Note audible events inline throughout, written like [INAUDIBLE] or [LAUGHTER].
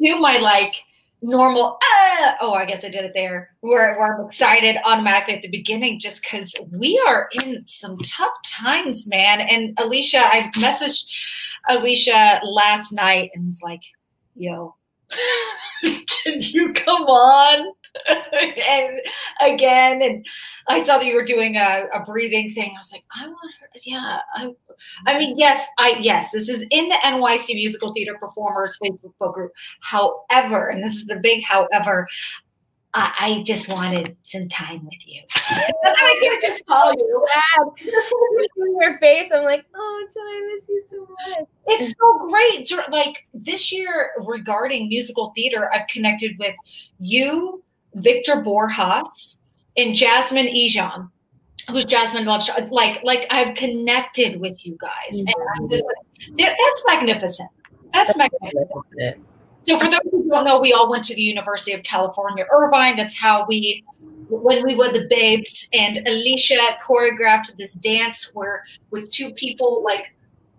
Do my like normal uh, oh i guess i did it there where, where i'm excited automatically at the beginning just because we are in some tough times man. And alicia i messaged alicia last night and was like yo [LAUGHS] can you come on [LAUGHS] and again and i saw that you were doing a, a breathing thing i was like i want her yeah i I mean, yes, I yes, this is in the NYC Musical Theater Performers Facebook group. However, and this is the big however, I, I just wanted some time with you. [LAUGHS] I can't just call you. [LAUGHS] your face, I'm like, oh, Joy, I miss you so much. It's so great. Like this year, regarding musical theater, I've connected with you, Victor Borjas, and Jasmine Ejan who's Jasmine Love, like like I've connected with you guys, mm-hmm. and just, that's magnificent. That's, that's magnificent. magnificent. So for those who don't know, we all went to the University of California, Irvine. That's how we, when we were the babes, and Alicia choreographed this dance where with two people like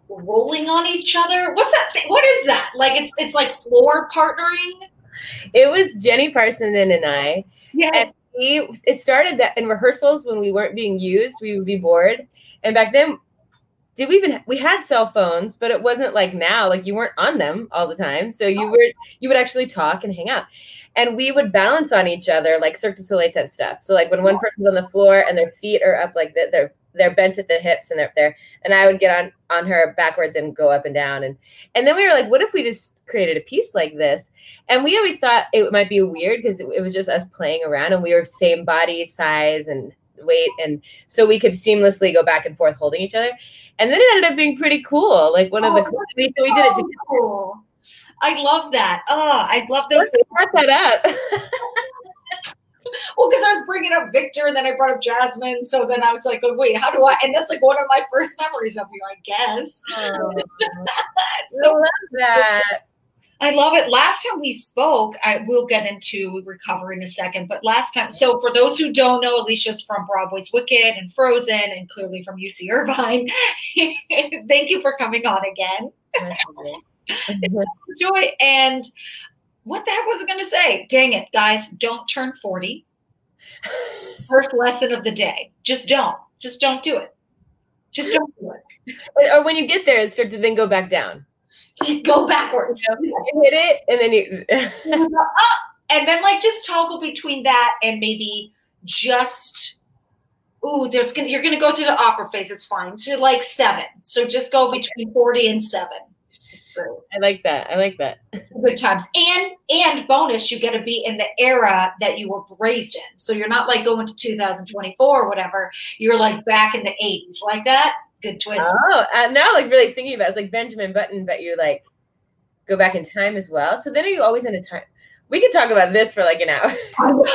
rolling on each other. What's that? Thing? What is that? Like it's it's like floor partnering. It was Jenny Parsonen and I. Yes. And we it started that in rehearsals when we weren't being used, we would be bored. And back then, did we even we had cell phones, but it wasn't like now, like you weren't on them all the time. So you oh. were you would actually talk and hang out. And we would balance on each other like Cirque du Soleil type stuff. So like when one person's on the floor and their feet are up like they're they're bent at the hips and they're there. And i would get on on her backwards and go up and down. And and then we were like what if we just created a piece like this? And we always thought it might be weird because it, it was just us playing around and we were same body size and weight. And so we could seamlessly go back and forth holding each other. And then it ended up being pretty cool like one oh, of the oh, cool so we did it together. i love that. Oh i love those Let's that up [LAUGHS] well, because I was bringing up Victor, and then I brought up Jasmine. So then I was like, oh, wait, how do I? And that's like one of my first memories of you, I guess. Oh, [LAUGHS] so I love that. I love it. Last time we spoke, I will get into recovery in a second, but last time, so for those who don't know, Alicia's from Broadway's Wicked and Frozen, and clearly from UC Irvine. [LAUGHS] Thank you for coming on again. [LAUGHS] Joy. And what the heck was I going to say? Dang it, guys, don't turn 40. First lesson of the day. Just don't. Just don't do it. Just don't do it. Or when you get there, it starts to then go back down. You [LAUGHS] go backwards. You, know, you hit it, and then you. [LAUGHS] oh, and then, like, just toggle between that and maybe just. Ooh, there's gonna you're gonna go through the awkward phase. It's fine to like seven. So just go between forty and seven. I like that. I like that. Good times. And and bonus, you get to be in the era that you were raised in. So you're not like going to 2024 or whatever. You're like back in the 80s, like that. Good twist. Oh, uh, now like really thinking about it, it's like Benjamin Button, but you like go back in time as well. So then are you always in a time? We could talk about this for like an hour. [LAUGHS]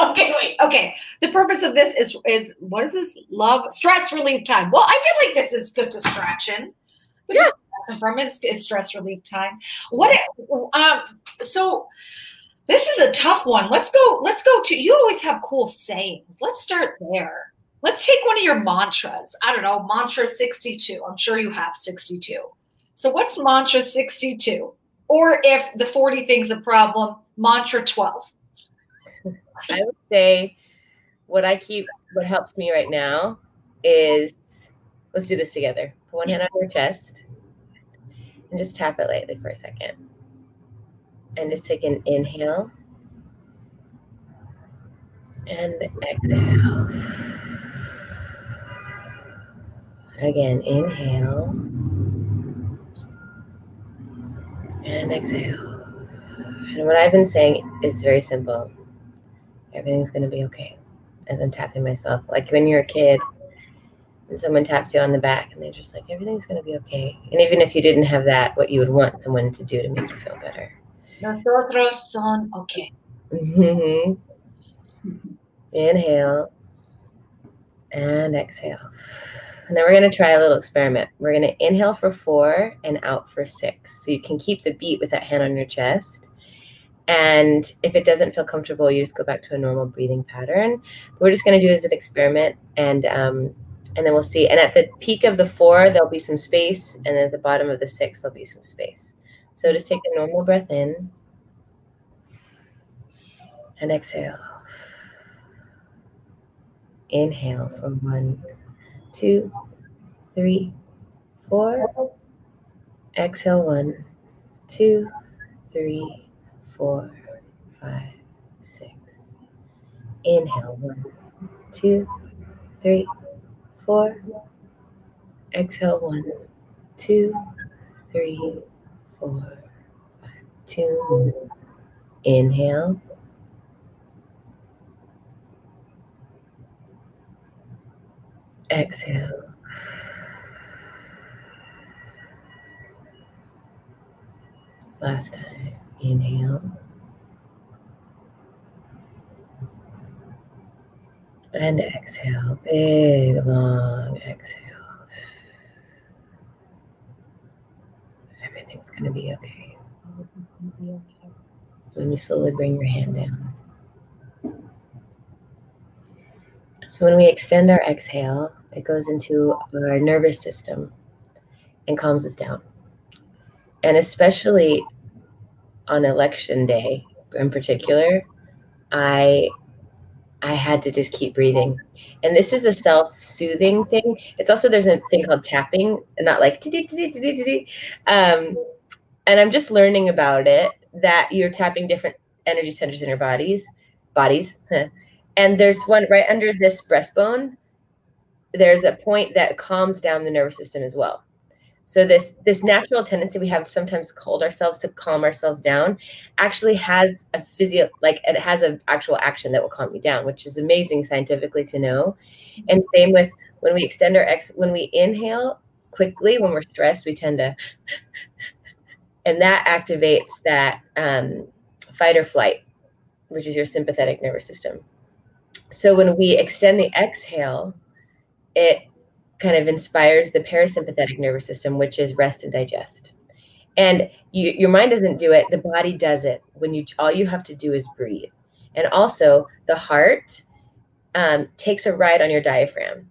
[LAUGHS] okay, wait. Okay. The purpose of this is is what is this? Love stress relief time. Well, I feel like this is good distraction. Good yeah from is, is stress relief time. What? Um, so this is a tough one. Let's go. Let's go to. You always have cool sayings. Let's start there. Let's take one of your mantras. I don't know, mantra 62. I'm sure you have 62. So what's mantra 62? Or if the 40 thing's a problem, mantra 12. I would say what I keep, what helps me right now is let's do this together. Put one hand on your chest and just tap it lightly for a second. And just take an inhale and exhale. Again, inhale and exhale. And what I've been saying is very simple everything's going to be okay as I'm tapping myself. Like when you're a kid, and someone taps you on the back and they're just like everything's going to be okay and even if you didn't have that what you would want someone to do to make you feel better Nosotros son okay. Mhm. Inhale and exhale. And then we're going to try a little experiment. We're going to inhale for four and out for six. So you can keep the beat with that hand on your chest. And if it doesn't feel comfortable, you just go back to a normal breathing pattern. But we're just going to do it as an experiment, and um, and then we'll see. And at the peak of the four, there'll be some space, and at the bottom of the six, there'll be some space. So just take a normal breath in and exhale. Inhale from one, two, three, four. Exhale one, two, three, four, five, six. Inhale one, two, three, four. Exhale one, two, three, four, five, two. Inhale. Exhale. Last time. Inhale. And exhale. Big, long exhale. Everything's going to be okay. When you slowly bring your hand down. So when we extend our exhale, it goes into our nervous system and calms us down. And especially on election day in particular, I I had to just keep breathing. And this is a self-soothing thing. It's also there's a thing called tapping, and not like um, and I'm just learning about it that you're tapping different energy centers in your bodies, bodies. And there's one right under this breastbone. There's a point that calms down the nervous system as well. So this this natural tendency we have sometimes called ourselves to calm ourselves down actually has a physio like it has an actual action that will calm you down, which is amazing scientifically to know. And same with when we extend our ex when we inhale quickly when we're stressed, we tend to [LAUGHS] and that activates that um, fight or flight, which is your sympathetic nervous system. So when we extend the exhale, it kind of inspires the parasympathetic nervous system, which is rest and digest. And you, your mind doesn't do it; the body does it. When you all you have to do is breathe. And also, the heart um, takes a ride on your diaphragm.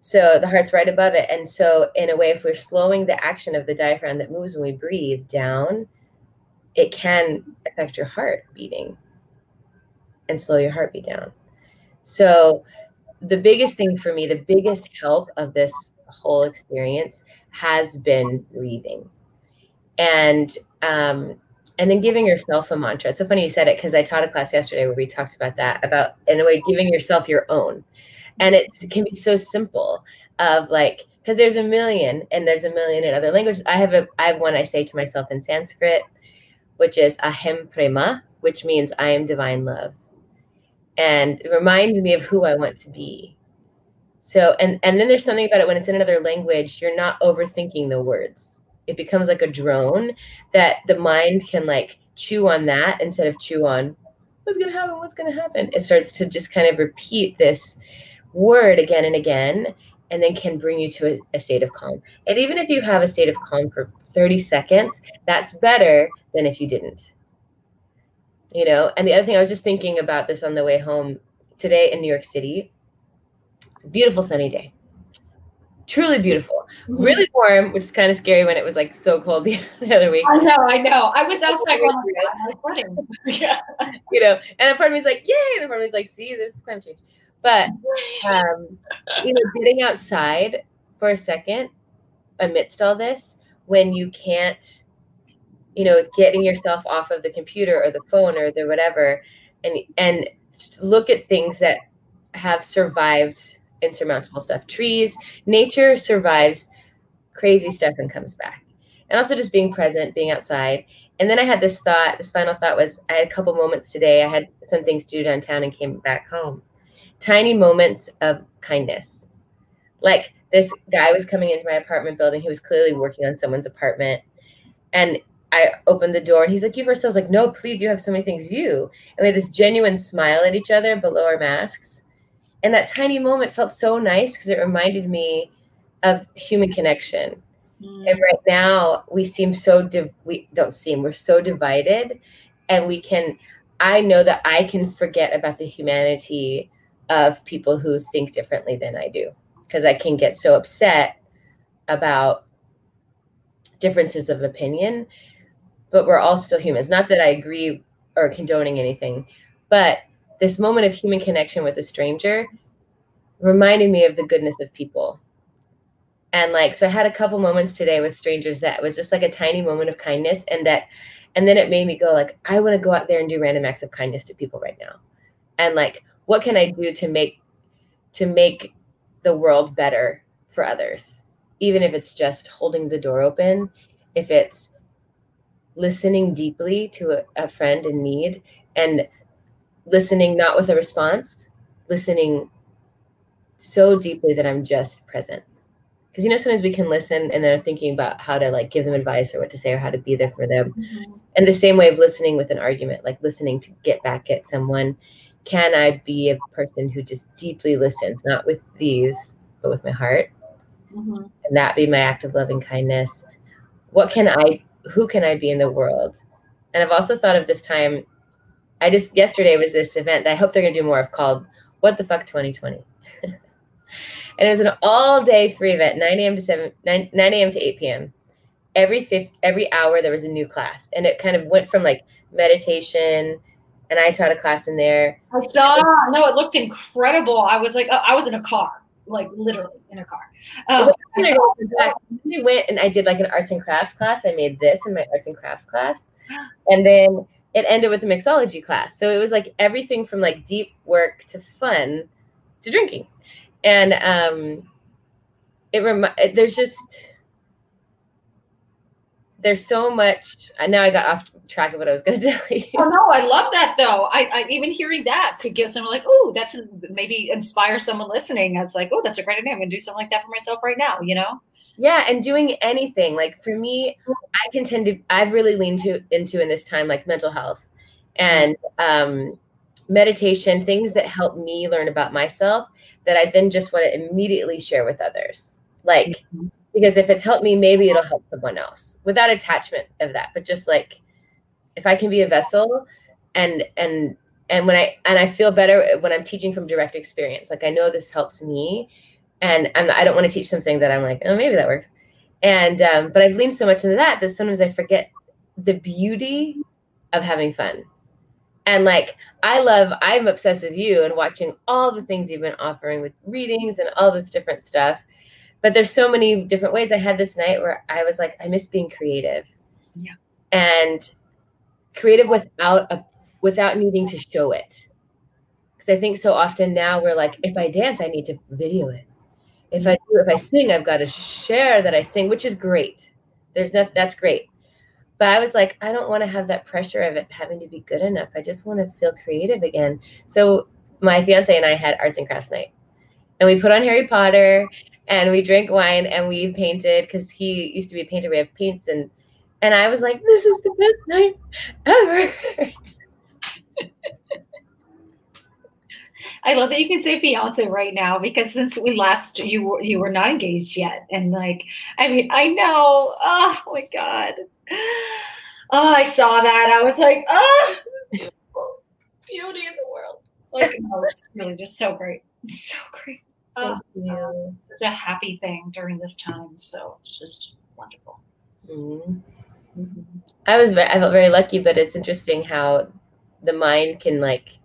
So the heart's right above it. And so, in a way, if we're slowing the action of the diaphragm that moves when we breathe down, it can affect your heart beating and slow your heartbeat down. So the biggest thing for me, the biggest help of this whole experience has been breathing. And um, and then giving yourself a mantra. It's so funny you said it because I taught a class yesterday where we talked about that, about in a way giving yourself your own. And it can be so simple of like, because there's a million and there's a million in other languages. I have a I have one I say to myself in Sanskrit, which is aham prema, which means I am divine love and it reminds me of who I want to be. So and and then there's something about it when it's in another language, you're not overthinking the words. It becomes like a drone that the mind can like chew on that instead of chew on what's going to happen, what's going to happen. It starts to just kind of repeat this word again and again and then can bring you to a, a state of calm. And even if you have a state of calm for 30 seconds, that's better than if you didn't you know? And the other thing i was just thinking about this on the way home today in new york city. It's a beautiful sunny day. Truly beautiful. Mm-hmm. really warm which is kind of scary when it was like so cold the, [LAUGHS] the other week. I know i know. I was outside [LAUGHS] yeah. You know and a part of me is like yay! And a part of me is like see this is climate change. But um you know getting outside for a second amidst all this when you can't you know getting yourself off of the computer or the phone or the whatever and and look at things that have survived insurmountable stuff. Trees nature survives crazy stuff and comes back. And also just being present being outside. And then i had this thought this final thought was i had a couple moments today. I had some things to do downtown and came back home. Tiny moments of kindness. Like this guy was coming into my apartment building. He was clearly working on someone's apartment. And I opened the door and he's like, You first. I was like, No, please, you have so many things you. And we had this genuine smile at each other below our masks. And that tiny moment felt so nice because it reminded me of human connection. Mm. And right now we seem so div- we don't seem we're so divided and we can I know that I can forget about the humanity of people who think differently than I do because I can get so upset about differences of opinion but we're all still humans. Not that I agree or condoning anything, but this moment of human connection with a stranger reminded me of the goodness of people. And like, so I had a couple moments today with strangers that was just like a tiny moment of kindness. And that, and then it made me go, like, I want to go out there and do random acts of kindness to people right now. And like, what can I do to make, to make the world better for others? Even if it's just holding the door open, if it's listening deeply to a, a friend in need and listening not with a response, listening so deeply that I'm just present. Because you know, sometimes we can listen and then are thinking about how to like give them advice or what to say or how to be there for them. Mm-hmm. And the same way of listening with an argument, like listening to get back at someone. Can I be a person who just deeply listens, not with these, but with my heart? Mm-hmm. And that be my act of loving kindness. What can I who can I be in the world? And I've also thought of this time. I just yesterday was this event that I hope they're gonna do more of called What the Fuck 2020. [LAUGHS] and it was an all day free event, 9 a.m. to 7 9, 9 a.m. to 8 p.m. Every fifth every hour there was a new class. And it kind of went from like meditation and I taught a class in there. I saw no, it looked incredible. I was like uh, I was in a car like literally in a car. Um, we went and I did like an arts and crafts class. I made this in my arts and crafts class, [GASPS] and then it ended with a mixology class. So it was like everything from like deep work to fun to drinking, and um, it remi- there's just there's so much. Now I got off track of what I was going [LAUGHS] to tell you. Oh no, I love that though. I, I even hearing that could give someone like, oh, that's a, maybe inspire someone listening as like, oh, that's a great idea. I'm going to do something like that for myself right now. You know? Yeah, and doing anything like for me, I can tend to. I've really leaned to into in this time like mental health and um, meditation, things that help me learn about myself that I then just want to immediately share with others. Like. Mm-hmm because if it's helped me maybe it'll help someone else without attachment of that but just like if i can be a vessel and and and when i and i feel better when i'm teaching from direct experience like i know this helps me and I'm, i don't want to teach something that i'm like oh maybe that works. And um, but i've leaned so much into that that sometimes i forget the beauty of having fun. And like i love i'm obsessed with you and watching all the things you've been offering with readings and all this different stuff but there's so many different ways. I had this night where I was like, I miss being creative. Yeah. And creative without a without needing to show it. Because I think so often now we're like, if I dance, I need to video it. If I do, if I sing, I've got to share that I sing, which is great. There's that that's great. But I was like, I don't want to have that pressure of it having to be good enough. I just want to feel creative again. So my fiance and I had arts and crafts night. And we put on Harry Potter and we drank wine and we painted because he used to be a painter. We have paints and and I was like, this is the best night ever. [LAUGHS] I love that you can say fiance right now because since we last you were you were not engaged yet, and like I mean I know. Oh my god. Oh, I saw that. I was like, oh, beauty in the world. Like, no, it's really just so great. It's so great. Oh, you. such a happy thing during this time. So it's just wonderful. Mm-hmm. Mm-hmm. I was very, I felt very lucky, but it's interesting how the mind can like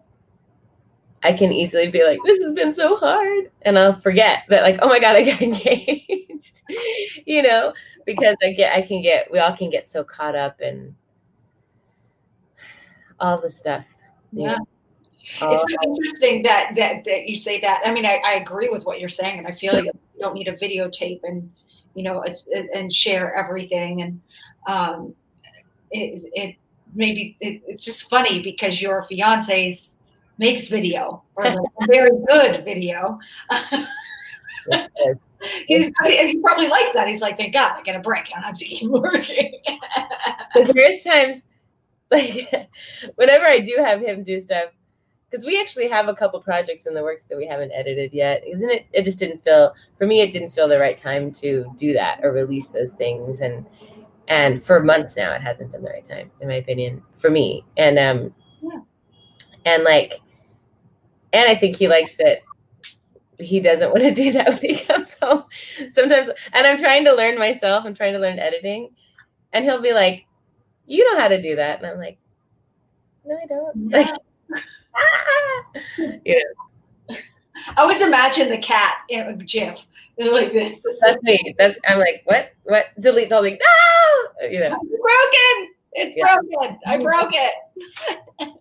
I can easily be like, this has been so hard. And I'll forget that, like, oh my God, I got [LAUGHS] engaged. you know, because I get I can get we all can get so caught up in all the stuff. Yeah. Know? It's so interesting that, that that you say that. I mean, I, I agree with what you're saying, and I feel you don't need a videotape and you know and share everything. And um, it, it maybe it, it's just funny because your fiance's makes video or like a [LAUGHS] very good video. [LAUGHS] He's, he probably likes that. He's like, thank God I get a break. I don't have to keep [LAUGHS] working. but there's times like whenever I do have him do stuff, because we actually have a couple projects in the works that we haven't edited yet, isn't it? It just didn't feel for me. It didn't feel the right time to do that or release those things, and and for months now, it hasn't been the right time, in my opinion, for me. And um, yeah. and like, and I think he likes that he doesn't want to [LAUGHS] do that when he comes home sometimes and i'm trying to learn myself i'm trying to learn editing and he'll be like you know how to do that and i'm like no i don't yeah. like [LAUGHS] yeah. I always imagine the cat in a GIF like this. That's me. That's I'm like, what? What? Delete the whole thing. No, you know, broken. It's yeah. broken. I broke it. [LAUGHS]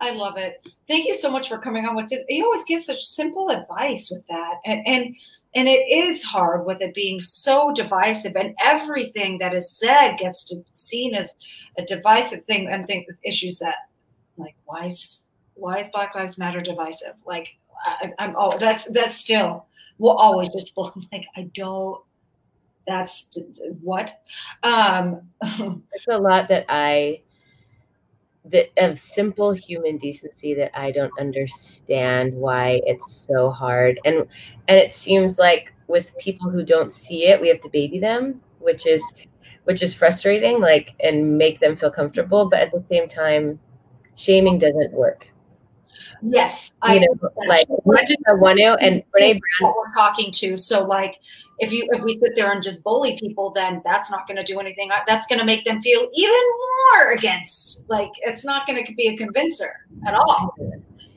I love it. Thank you so much for coming on with it. You always give such simple advice with that, and and and it is hard with it being so divisive, and everything that is said gets to seen as a divisive thing, and think with issues that like why why is Black Lives Matter divisive? Like I, am oh that's that's still will always just [LAUGHS] like I don't that's what? Um [LAUGHS] it's a lot that I that of simple human decency that I don't understand why it's so hard. And and it seems like with people who don't see it we have to baby them which is which is frustrating like and make them feel comfortable. But at the same time shaming doesn't work Yes, you I know, like much as I want to, and Brene Brown we're talking to. So, like, if you if we sit there and just bully people, then that's not going to do anything. That's going to make them feel even more against. Like, it's not going to be a convincer at all.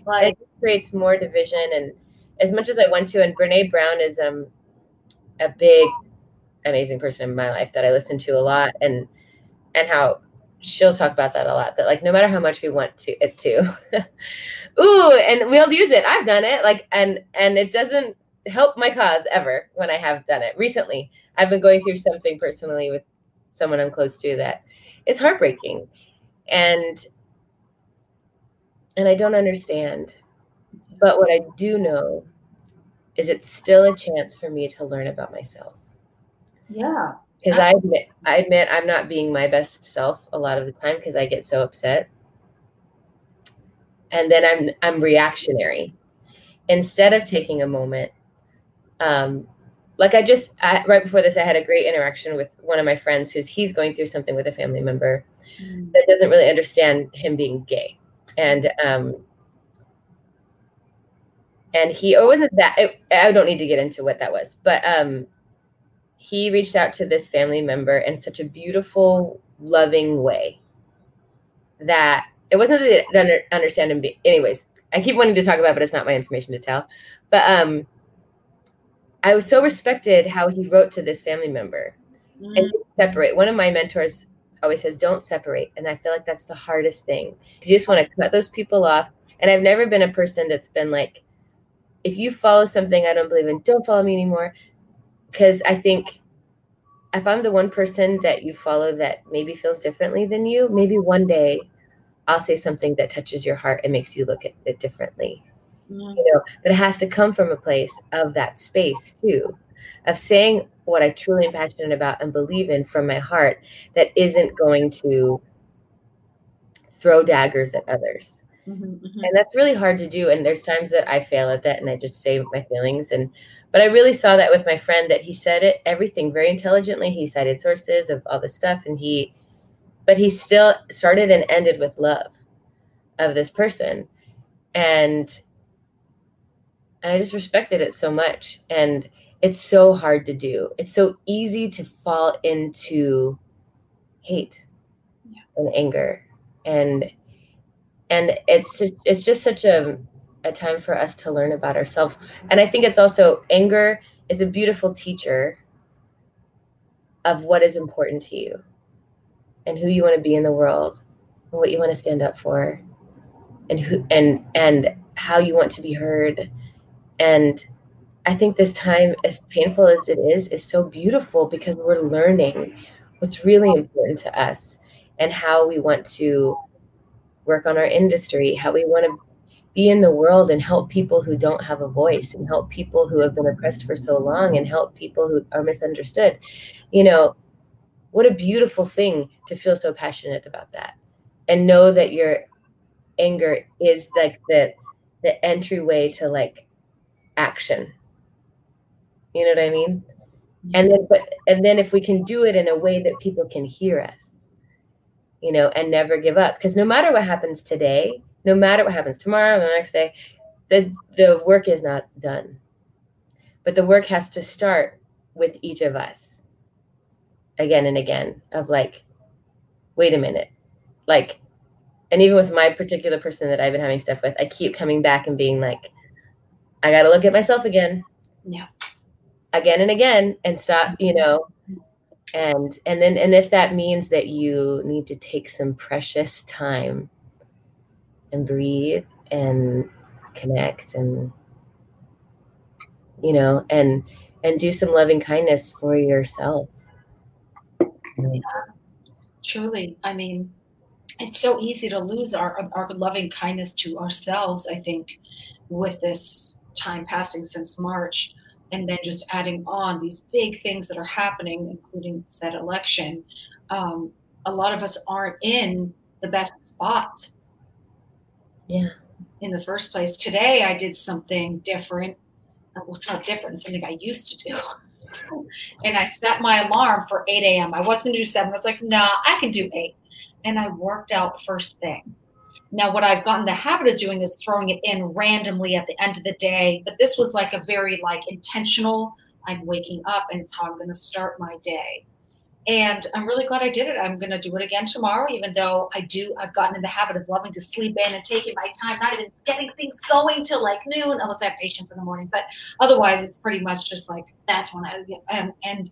Like, it creates more division. And as much as I want to, and Brene Brown is um a big, amazing person in my life that I listen to a lot, and and how she'll talk about that a lot. That like no matter how much we want to it to. [LAUGHS] ooh, and we'll use it. I've done it. Like, and and it doesn't help my cause ever when I have done it. Recently, I've been going through something personally with someone I'm close to that is heartbreaking. And and I don't understand. But what I do know is it's still a chance for me to learn about myself. Yeah. Because I admit, I admit I'm not being my best self a lot of the time because I get so upset and then I'm I'm reactionary instead of taking a moment. Um, like I just I, right before this, I had a great interaction with one of my friends who's he's going through something with a family member mm. that doesn't really understand him being gay, and um, and he it wasn't that it, I don't need to get into what that was, but um, he reached out to this family member in such a beautiful, loving way that it wasn't that they didn't understand him. Be, anyways, I keep wanting to talk about, it, but it's not my information to tell. But um, I was so respected how he wrote to this family member mm. and separate. One of my mentors always says, "Don't separate," and I feel like that's the hardest thing. You just want to cut those people off. And I've never been a person that's been like, if you follow something I don't believe in, don't follow me anymore. Because I think if I'm the one person that you follow that maybe feels differently than you, maybe one day I'll say something that touches your heart and makes you look at it differently. Mm-hmm. You know, but it has to come from a place of that space too, of saying what I truly am passionate about and believe in from my heart that isn't going to throw daggers at others. Mm-hmm, mm-hmm. And that's really hard to do. And there's times that I fail at that and I just say my feelings. And but I really saw that with my friend that he said it everything very intelligently. He cited sources of all this stuff and he but he still started and ended with love of this person and and i just respected it so much and it's so hard to do it's so easy to fall into hate yeah. and anger and and it's it's just such a a time for us to learn about ourselves. And i think it's also anger is a beautiful teacher of what is important to you and who you want to be in the world and what you want to stand up for and who and and how you want to be heard. And i think this time as painful as it is is so beautiful because we're learning what's really important to us and how we want to work on our industry how we want to be in the world and help people who don't have a voice and help people who have been oppressed for so long and help people who are misunderstood. You know what a beautiful thing to feel so passionate about that and know that your anger is like the the entryway to like action. You know what i mean? And then but and then if we can do it in a way that people can hear us you know and never give up. Because no matter what happens today no matter what happens tomorrow or the next day the the work is not done. But the work has to start with each of us again and again of like wait a minute. Like and even with my particular person that i've been having stuff with i keep coming back and being like i got to look at myself again. Yeah. again and again and stop you know and and then and if that means that you need to take some precious time and breathe and connect and you know and and do some loving kindness for yourself Truly. I mean, it's so easy to lose our our loving kindness to ourselves, I think, with this time passing since March. And then just adding on these big things that are happening, including said election. Um, a lot of us aren't in the best spot yeah in the first place. Today, I did something different. Uh, Well, it's not different, it's something I used to do. [LAUGHS] and I set my alarm for 8 a.m. I wasn't going to do seven. I was like, nah, I can do eight. And I worked out first thing. Now, what I've gotten the habit of doing is throwing it in randomly at the end of the day. But this was like a very like intentional. I'm waking up and it's how I'm going to start my day. And I'm really glad I did it. I'm going to do it again tomorrow, even though I do. I've gotten in the habit of loving to sleep in and taking my time, not even getting things going till like noon, unless I have patients in the morning. But otherwise, it's pretty much just like that's when I and and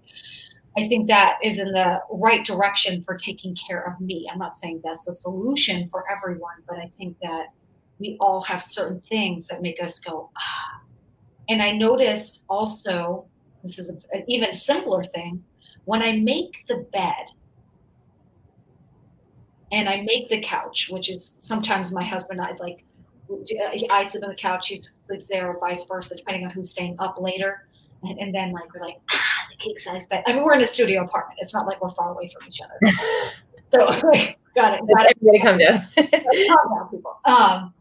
I think that is in the right direction for taking care of me. I'm not saying that's the solution for everyone, but I think that we all have certain things that make us go ah. And I notice also this is an even simpler thing when I make the bed and I make the couch, which is sometimes my husband, I'd like, I sleep on the couch, he sleeps there, or vice versa, depending on who's staying up later. And, and then, like, we're like, ah, the cake size bed. I mean, we're in a studio apartment. It's not like we're far away from each other. [LAUGHS] So, got it. Got it. everybody come down [LAUGHS] Calm down, people. Um,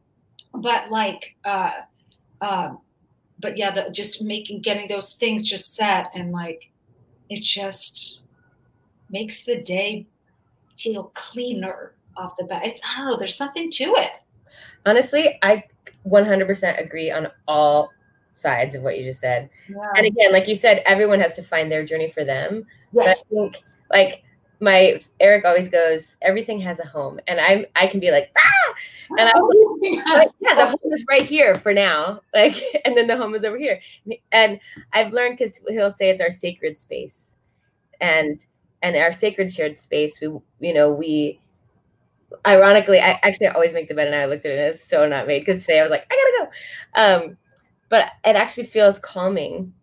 but like, uh, um, but yeah, the, just making getting those things just set and like, it just makes the day feel cleaner off the bat. It's I don't know. There's something to it. honestly i 100% agree on all sides of what you just said and again like you said everyone has to find their journey for them but i yes. think like my eric always goes everything has a home and i'm i can be like ah and i'm [LAUGHS] yeah the home is right here for now. [LAUGHS] Like and then the home is over here. And i've learned because he'll say it's our sacred space. And and our sacred shared space we you know we ironically i actually always make the bed and i looked at it and it's so not made because today i was like i gotta go. Um but it actually feels calming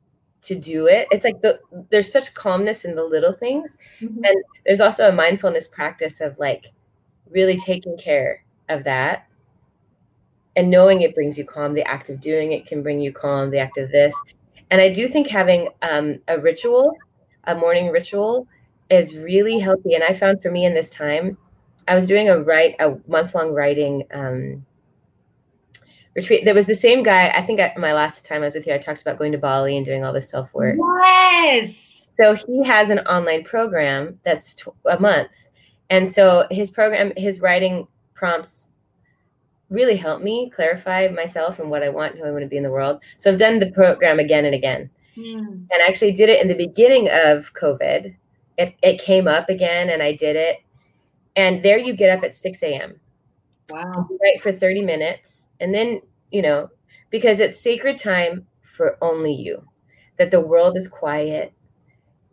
to do it. It's like the there's such calmness in the little things. Mhm. and there's also a mindfulness practice of like really taking care of that and knowing it brings you calm the act of doing it can bring you calm the act of this and i do think having um, a ritual a morning ritual is really healthy and i found for me in this time i was doing a write a month long writing um, retreat there was the same guy i think at my last time i was with you i talked about going to bali and doing all this self work Yes. so he has an online program that's tw- a month. And so his program, his writing prompts really help me clarify myself and what I want, who I want to be in the world. So I've done the program again and again. Hmm. And I actually did it in the beginning of COVID. It, it came up again and I did it. And there you get up at 6 a.m. Wow. Write for 30 minutes. And then, you know, because it's sacred time for only you, that the world is quiet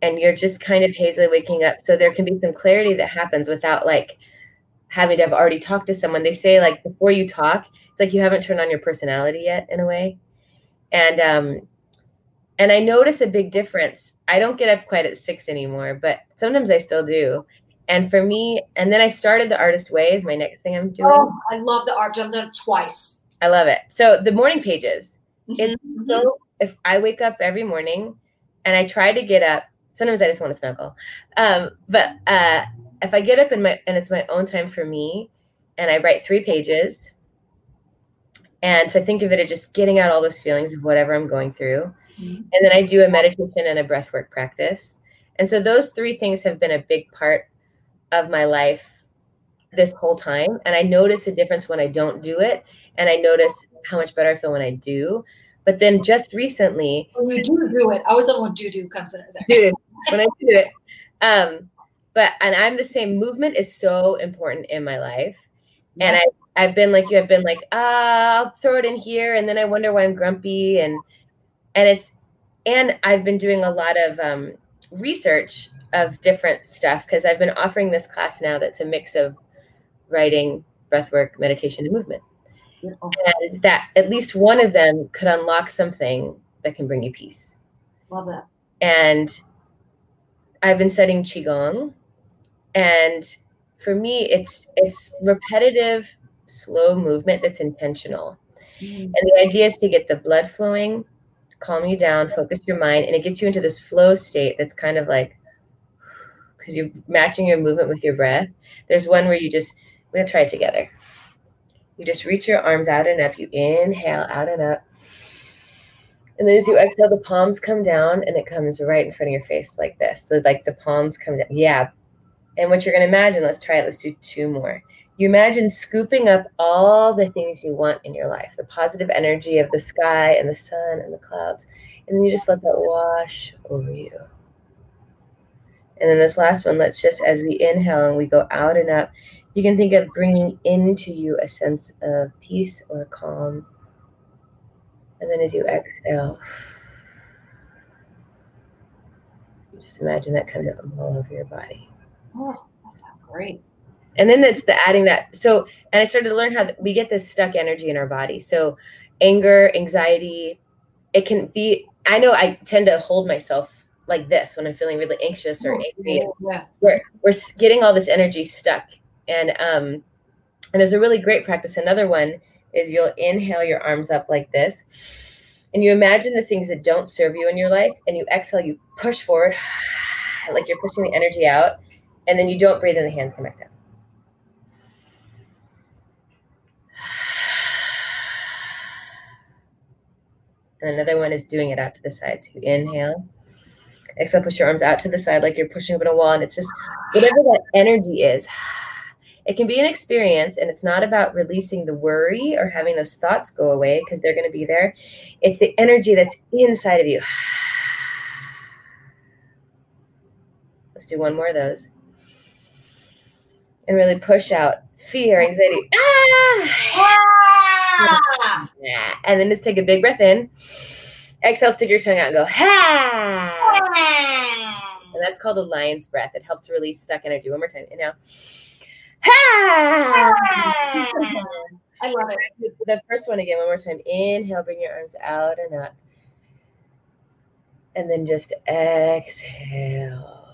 and you're just kind of hazily waking up. So there can be some clarity that happens without like having to have already talked to someone. They say like before you talk, it's like you haven't turned on your personality yet in a way. And um and I notice a big difference. I don't get up quite at six anymore, but sometimes I still do. And for me, and then I started the artist way is my next thing I'm doing. Oh, I love the art. I've done it twice. I love it. So the morning pages. It's Mhm. so if I wake up every morning and I try to get up sometimes I just want to snuggle. Um, but uh, if I get up in my and it's my own time for me, and I write three pages, and so I think of it as just getting out all those feelings of whatever I'm going through, mm-hmm. and then I do a meditation and a breath work practice, and so those three things have been a big part of my life this whole time, and I notice a difference when I don't do it, and I notice how much better I feel when I do. But then just recently, when you do do it, I was the one do do comes in. Dude, when I do it, um, but and I'm the same. Movement is so important in my life, yeah. and I I've been like you. I've been like ah, I'll throw it in here, and then I wonder why I'm grumpy, and and it's and I've been doing a lot of um, research of different stuff because I've been offering this class now that's a mix of writing, breathwork, meditation, and movement. And that at least one of them could unlock something that can bring you peace. Love that. And I've been studying qigong, and for me, it's it's repetitive, slow movement that's intentional. Mm-hmm. And the idea is to get the blood flowing, calm you down, focus your mind, and it gets you into this flow state that's kind of like because you're matching your movement with your breath. There's one where you just we're gonna try it together. You just reach your arms out and up. You inhale out and up. And then as you exhale, the palms come down and it comes right in front of your face like this. So like the palms come down. Yeah. And what you're gonna imagine, let's try it. Let's do two more. You imagine scooping up all the things you want in your life, the positive energy of the sky and the sun and the clouds. And then you just let that wash over you. And then this last one, let's just, as we inhale and we go out and up, you can think of bringing into you a sense of peace or calm. And then as you exhale, you just imagine that coming up all over your body. Oh, great. And then it's the adding that. So, and I started to learn how we get this stuck energy in our body. So, anger, anxiety, it can be. I know I tend to hold myself like this when I'm feeling really anxious or oh, angry. Yeah. We're we're getting all this energy stuck and um, and there's a really great practice. Another one is you'll inhale your arms up like this, and you imagine the things that don't serve you in your life, and you exhale, you push forward, [SIGHS] like you're pushing the energy out, and then you don't breathe, and the hands come back down. And another one is doing it out to the side. So you inhale, exhale, push your arms out to the side like you're pushing open a wall, and it's just whatever that energy is. It can be an experience and it's not about releasing the worry or having those thoughts go away because they're going to be there. It's the energy that's inside of you. Let's do one more of those and really push out fear anxiety ah! and then just take a big breath in exhale stick your tongue out and go ha and that's called a lion's breath it helps release stuck energy one more time inhale Ha. I love it. The first one again, one more time. Inhale, bring your arms out and up. And then just exhale.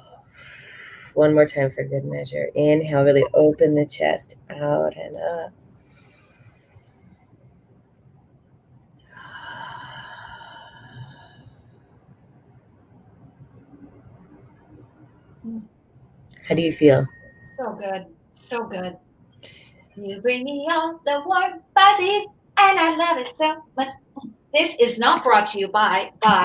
One more time for good measure. Inhale, really open the chest out and up. How do you feel? So good so good. You bring me all the warm fuzzies, and I love it so much. This is not brought to you by by,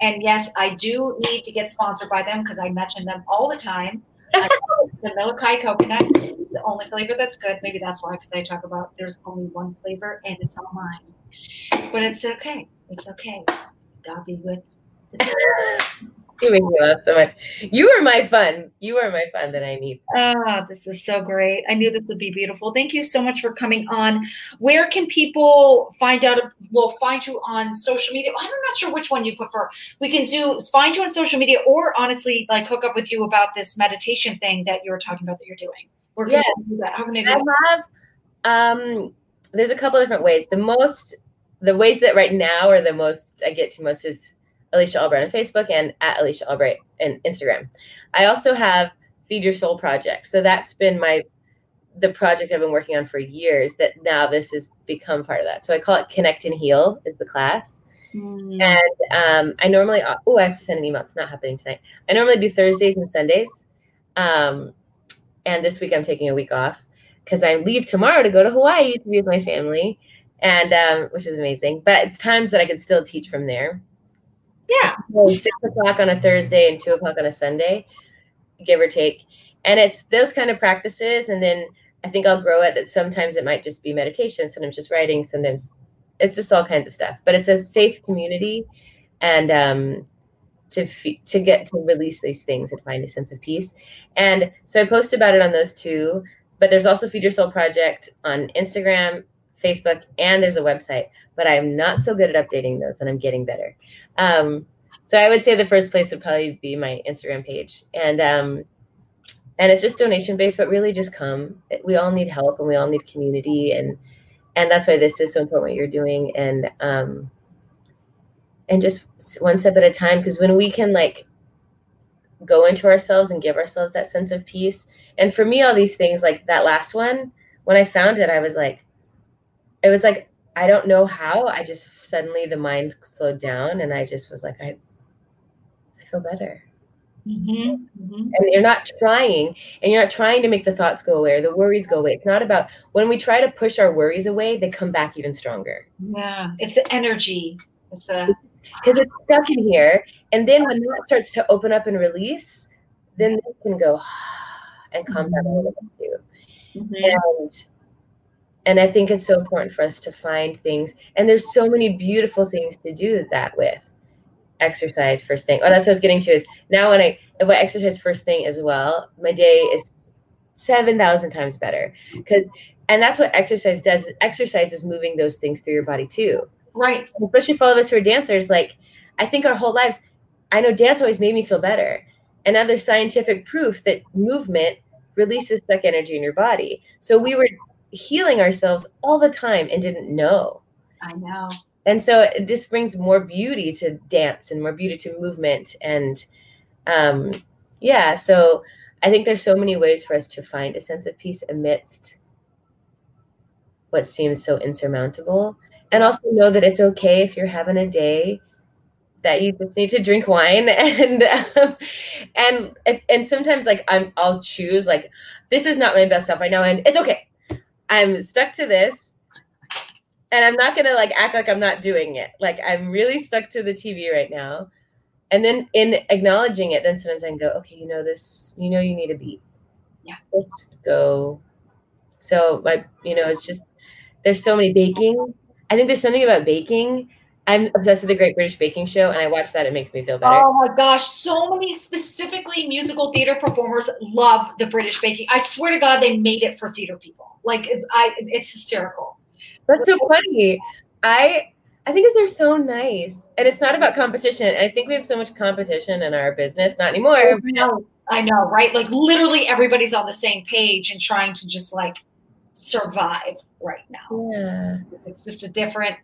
and yes, I do need to get sponsored by them because I mention them all the time. [LAUGHS] the Molokai coconut is the only flavor that's good. Maybe that's why, because I talk about there's only one flavor and it's all mine. But it's okay. It's okay. Gotta be with. [LAUGHS] You make me laugh so much. You are my fun. You are my fun that I need. Ah, this is so great. I knew this would be beautiful. Thank you so much for coming on. Where can people find out? We'll find you on social media. I'm not sure which one you prefer. We can do find you on social media, or honestly, like hook up with you about this meditation thing that you were talking about that you're doing. Where can yeah. do that? How can they do I have. Um, there's a couple different ways. The most, the ways that right now are the most I get to most is Alicia Albright on Facebook and at Alicia Albright and Instagram. I also have Feed Your Soul project. So that's been my the project I've been working on for years that now this has become part of that. So I call it Connect and Heal is the class. Mm. And um, I normally, oh, I have to send an email. It's not happening tonight. I normally do Thursdays and Sundays. Um, and this week I'm taking a week off because I leave tomorrow to go to Hawaii to be with my family, and um, which is amazing. But it's times that I can still teach from there. Yeah, six o'clock on a Thursday and two o'clock on a Sunday, give or take. And it's those kind of practices, and then I think I'll grow it. That sometimes it might just be meditation, sometimes just writing, sometimes it's just all kinds of stuff. But it's a safe community, and um, to to get to release these things and find a sense of peace. And so I post about it on those two. But there's also Feed Your Soul Project on Instagram, Facebook, and there's a website. But I'm not so good at updating those, and I'm getting better. Um, so I would say the first place would probably be my Instagram page, and um, and it's just donation based, but really just come. We all need help, and we all need community, and and that's why this is so important what you're doing, and um, and just one step at a time. Because when we can like go into ourselves and give ourselves that sense of peace, and for me, all these things like that last one, when I found it, I was like, it was like I don't know how. I just suddenly the mind slowed down, and I just was like, I, I feel better. Mm-hmm. Mm-hmm. And you're not trying, and you're not trying to make the thoughts go away or the worries go away. It's not about when we try to push our worries away, they come back even stronger. Yeah, it's the energy. It's the because it's stuck in here, and then when that starts to open up and release, then they can go [SIGHS] and calm down a little bit too. Mm-hmm. And and I think it's so important for us to find things, and there's so many beautiful things to do that with exercise first thing. Oh, that's what I was getting to is now when I if I exercise first thing as well, my day is seven thousand times better. Because and that's what exercise does. Exercise is moving those things through your body too. Right. Especially for all of us who are dancers, like I think our whole lives, I know dance always made me feel better. And now there's scientific proof that movement releases stuck energy in your body. So we were healing ourselves all the time and didn't know. I know. And so this brings more beauty to dance and more beauty to movement and um, yeah so i think there's so many ways for us to find a sense of peace amidst what seems so insurmountable. And also know that it's okay if you're having a day that you just need to drink wine [LAUGHS] and um, and and sometimes like i'm i'll choose like this is not my best stuff right now and it's okay i'm stuck to this and I'm not gonna like act like I'm not doing it. Like I'm really stuck to the TV right now. And then in acknowledging it, then sometimes I can go, okay, you know this, you know you need a beat. Yeah. Let's go. So my, you know, it's just there's so many baking. I think there's something about baking. I'm obsessed with the Great British Baking Show, and I watch that. It makes me feel better. Oh my gosh, so many specifically musical theater performers love the British baking. I swear to God, they made it for theater people. Like I, it's hysterical. That's so funny. I I think they're so nice, and it's not about competition. I think we have so much competition in our business. Not anymore. I know, I know, right? Like literally, everybody's on the same page and trying to just like survive right now. Yeah. It's just a different,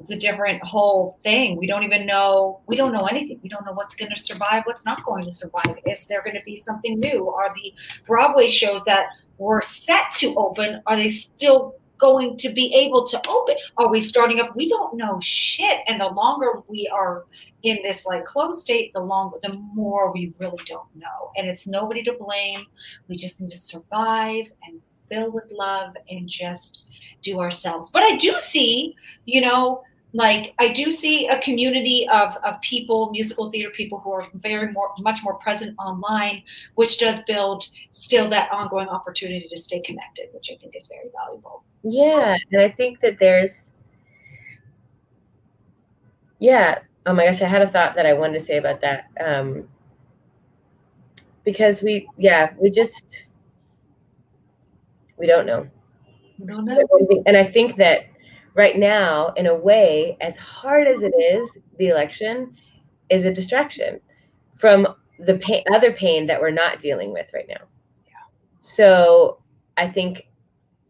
it's a different whole thing. We don't even know, we don't know anything. We don't know what's going to survive, what's not going to survive. Is there going to be something new? Are the Broadway shows that were set to open, are they still going to be able to open? Are we starting up? We don't know shit. And the longer we are in this like closed state, the longer, the more we really don't know. And it's nobody to blame. We just need to survive and fill with love and just do ourselves. But I do see, you know, like I do see a community of, of people, musical theater people who are very more much more present online, which does build still that ongoing opportunity to stay connected, which I think is very valuable. Yeah, and I think that there's yeah. Oh my gosh, I had a thought that I wanted to say about that. Um because we yeah, we just we don't know. We don't know. And I think that right now, in a way, as hard as it is, the election is a distraction from the pain, other pain that we're not dealing with right now. Yeah. So I think,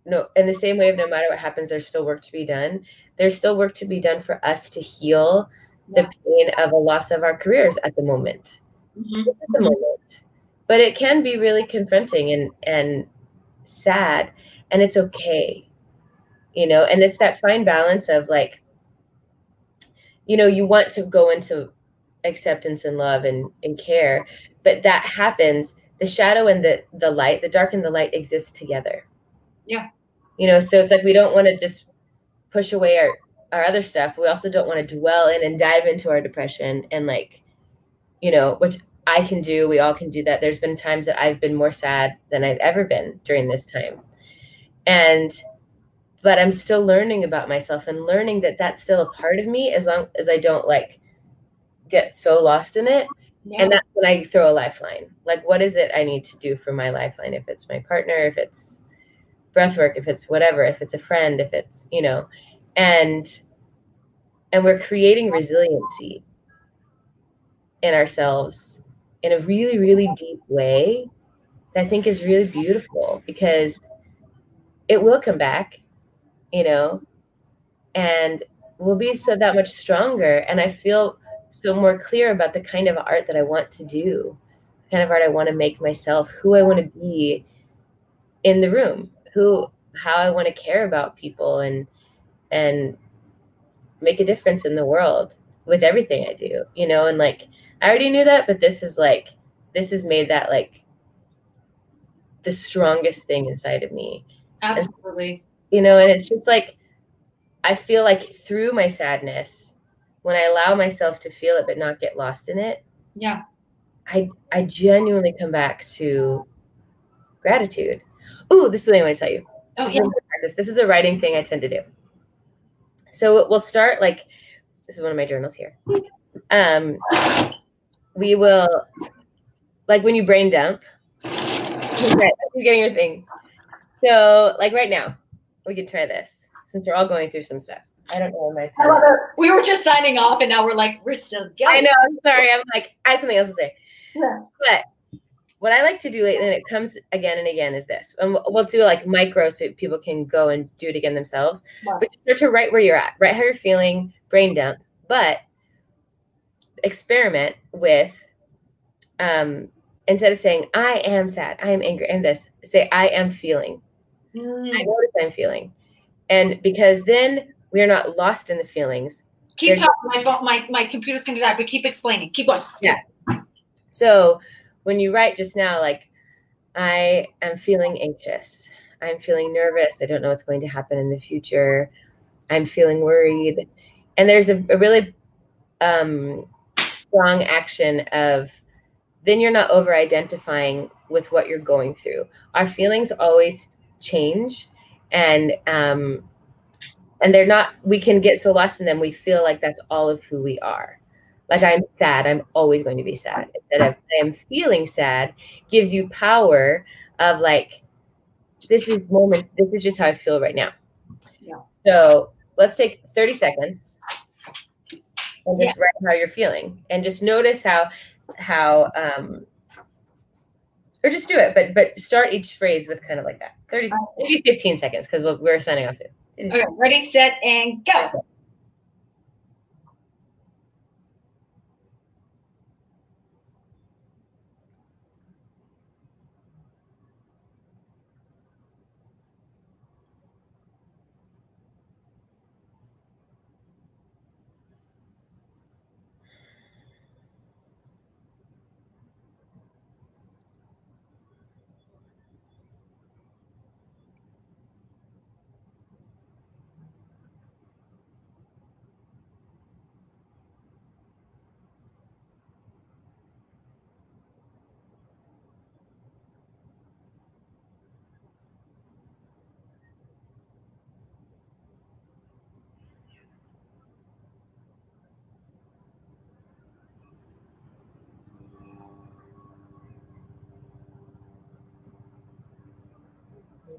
no, in the same way of no matter what happens, there's still work to be done. There's still work to be done for us to heal yeah. the pain of a loss of our careers at the moment. Mm-hmm. At the moment, but it can be really confronting and and sad, and it's okay you know and it's that fine balance of like you know, you want to go into acceptance and love and, and care, but that happens. The shadow and the the light, the dark and the light exist together. Yeah. You know, so it's like we don't want to just push away our our other stuff. We also don't want to dwell in and dive into our depression and like, you know, which I can do. We all can do that. There's been times that I've been more sad than I've ever been during this time. And but I'm still learning about myself and learning that that's still a part of me as long as I don't like get so lost in it. Yeah. And that's when I throw a lifeline. Like, what is it I need to do for my lifeline? If it's my partner, if it's breath work, if it's whatever, if it's a friend, if it's, you know, and and we're creating resiliency in ourselves in a really, really deep way that I think is really beautiful because it will come back you know, and we'll be so that much stronger. And I feel so more clear about the kind of art that I want to do, the kind of art I want to make myself, who I want to be in the room, who how I want to care about people and and make a difference in the world with everything I do, you know, and like I already knew that, but this is like this has made that like the strongest thing inside of me. Absolutely. you know and it's just like i feel like through my sadness when i allow myself to feel it but not get lost in it yeah. I i genuinely come back to gratitude. Ooh, this is what i want to tell you. Oh yeah. this, this is a writing thing i tend to do. So we'll start like this is one of my journals here. Um we will like when you brain dump okay, getting your thing so like right now we can try this since we're all going through some stuff. I don't know my. We were just signing off, and now we're like, we're still going. I know. I'm sorry. I'm like, I have something else to say. Yeah. But what I like to do lately, and it comes again and again, is this. And we'll do like micro so people can go and do it again themselves. Wow. But start to write where you're at, write how you're feeling, brain dump. But experiment with um instead of saying I am sad, I am angry, and this, say I am feeling. Mm. I notice I'm feeling. And because then we are not lost in the feelings. Keep talking. My, my, my computer's going to die, but keep explaining. Keep going. Yeah. So when you write just now, like, I am feeling anxious. I'm feeling nervous. I don't know what's going to happen in the future. I'm feeling worried. And there's a, a really um, strong action of then you're not over identifying with what you're going through. Our feelings always change and um and they're not we can get so lost in them we feel like that's all of who we are like i'm sad i'm always going to be sad instead of i am feeling sad gives you power of like this is moment this is just how i feel right now yeah. so let's take 30 seconds and just yeah. write how you're feeling and just notice how how um or just do it but but start each phrase with kind of like that 30 maybe 15 seconds because we're signing off soon. Okay ready set and go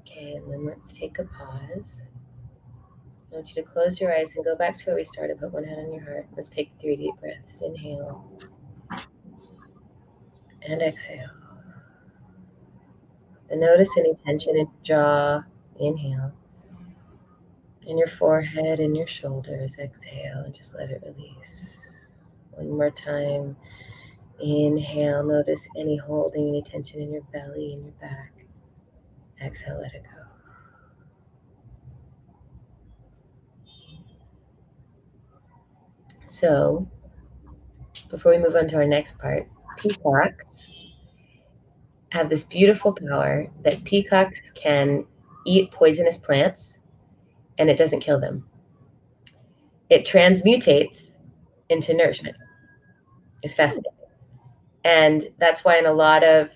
Okay, and then let's take a pause. I want you to close your eyes and go back to where we started. Put one hand on your heart. Let's take three deep breaths. Inhale and exhale. And notice any tension in your jaw. Inhale. In your forehead and your shoulders. Exhale and just let it release. One more time. Inhale. Notice any holding, any tension in your belly and your back. Exhale, let it go. So, before we move on to our next part, peacocks have this beautiful power that peacocks can eat poisonous plants and it doesn't kill them. It transmutates into nourishment. It's fascinating. And that's why in a lot of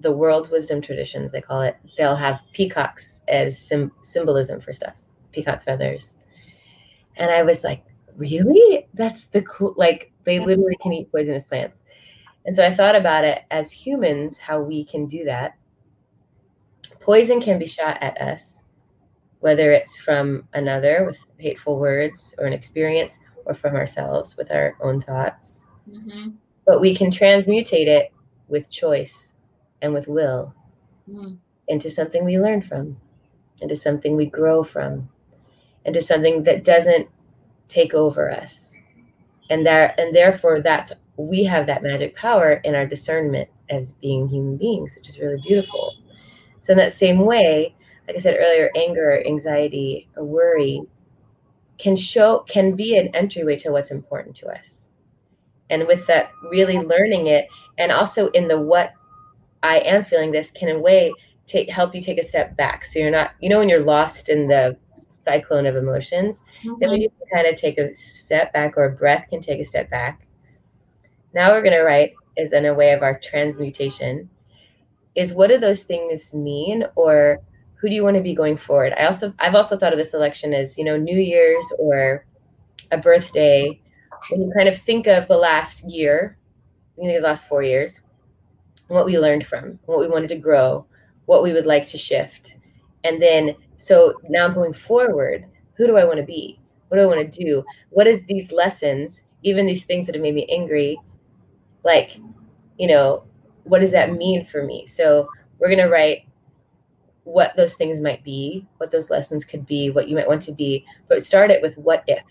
the world's wisdom traditions, they call it, they'll have peacocks as sim- symbolism for stuff, peacock feathers. And I was like, really? That's the cool, like, they literally can eat poisonous plants. And so I thought about it as humans, how we can do that. Poison can be shot at us, whether it's from another with hateful words or an experience, or from ourselves with our own thoughts. Mm-hmm. But we can transmutate it with choice and with will Mm. into something we learn from, into something we grow from, into something that doesn't take over us. And that and therefore that's we have that magic power in our discernment as being human beings, which is really beautiful. So in that same way, like I said earlier, anger, anxiety, or worry can show can be an entryway to what's important to us. And with that really learning it and also in the what I am feeling this can in a way take help you take a step back. So you're not, you know, when you're lost in the cyclone of emotions, then mm-hmm. when you can kind of take a step back or a breath can take a step back. Now we're gonna write is in a way of our transmutation. Is what do those things mean or who do you want to be going forward? I also I've also thought of this election as, you know, New Year's or a birthday. When you kind of think of the last year, you know, the last four years, what we learned from, what we wanted to grow, what we would like to shift. And then, so now going forward, who do I want to be? What do I want to do? What is these lessons, even these things that have made me angry, like, you know, what does that mean for me? So we're going to write what those things might be, what those lessons could be, what you might want to be, but start it with what if.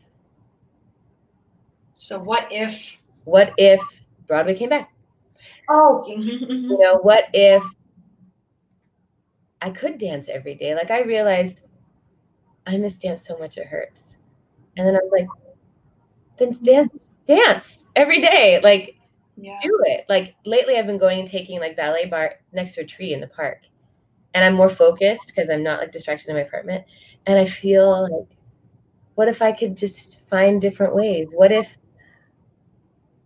So what if? What if Broadway came back? Oh, [LAUGHS] you know what if i could dance every day? Like i realized i miss dance so much it hurts. And then i was like then mm-hmm. dance dance every day like yeah. do it. Like lately i've been going and taking like ballet barre next to a tree in the park. And i'm more focused because i'm not like distracted in my apartment. And i feel like what if i could just find different ways? What if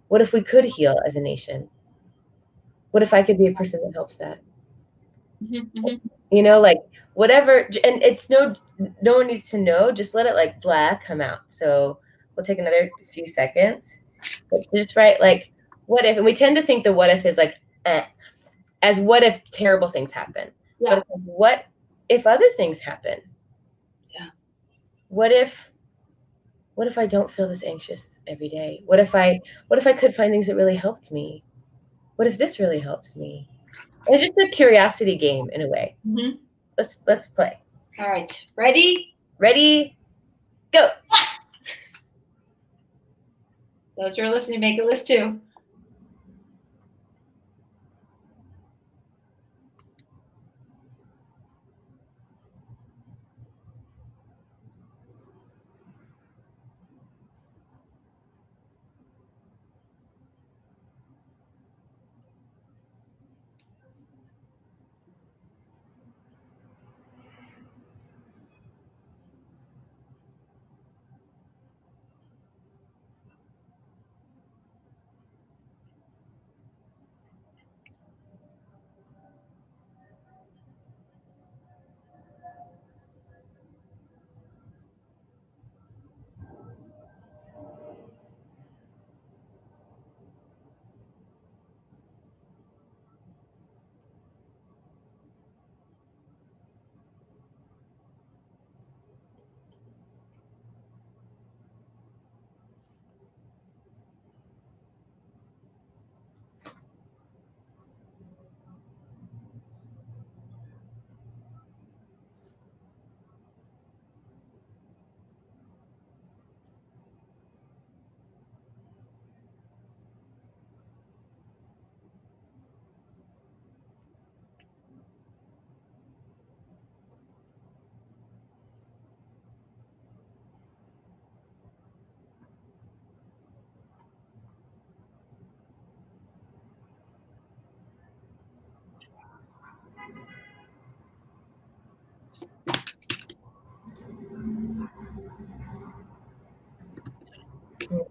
what if we could heal as a nation what if I could be a person that helps that? Mhm, You know, like whatever, and it's no, no one needs to know. Just let it like blah come out. So we'll take another few seconds, but just write like, what if? And we tend to think the what if is like, eh, as what if terrible things happen. Yeah. But what if other things happen? Yeah. What if? What if I don't feel this anxious every day? What if I? What if I could find things that really helped me? What if this really helps me? It's just a curiosity game in a way. mhm. Let's let's play. All right. Ready? Ready? Go. Those who are listening, make a list too.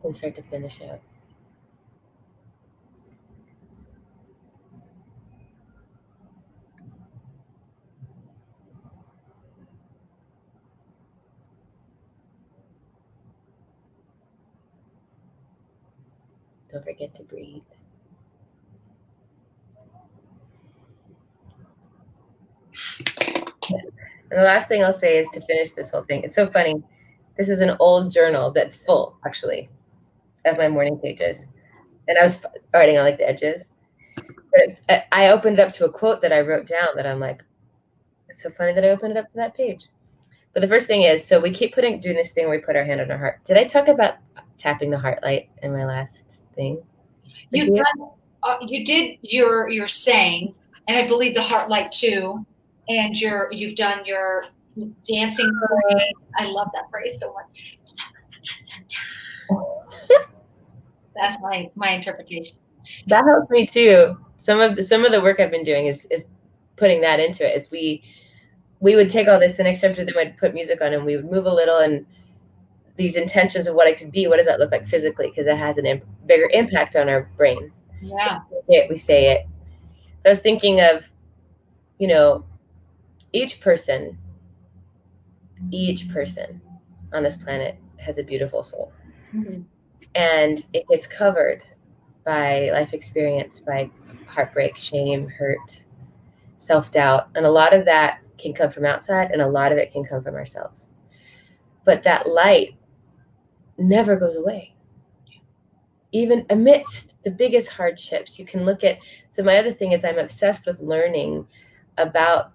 Can start to finish it. Don't forget to breathe. And the last thing I'll say is to finish this whole thing. It's so funny. This is an old journal that's full, actually, of my morning pages. And I was writing on like the edges. But I opened it up to a quote that I wrote down that I'm like, it's so funny that I opened it up to that page. But the first thing is, so we keep putting doing this thing where we put our hand on our heart. Did I talk about tapping the heart light in my last thing? You done, uh, you did your your saying, and I believe the heart light too. And your you've done your dancing phrase. I love that phrase so much. That's my my interpretation. That helps me too. Some of the, some of the work I've been doing is is putting that into it. Is we we would take all this the next chapter, then we'd put music on, and we would move a little and these intentions of what it could be. What does that look like physically? Because it has an imp- bigger impact on our brain. Yeah, we say it. I was thinking of, you know, each person, each person on this planet has a beautiful soul. Mm-hmm. And it gets covered by life experience, by heartbreak, shame, hurt, self doubt. And a lot of that can come from outside, and a lot of it can come from ourselves. But that light never goes away. Even amidst the biggest hardships, you can look at. So, my other thing is, I'm obsessed with learning about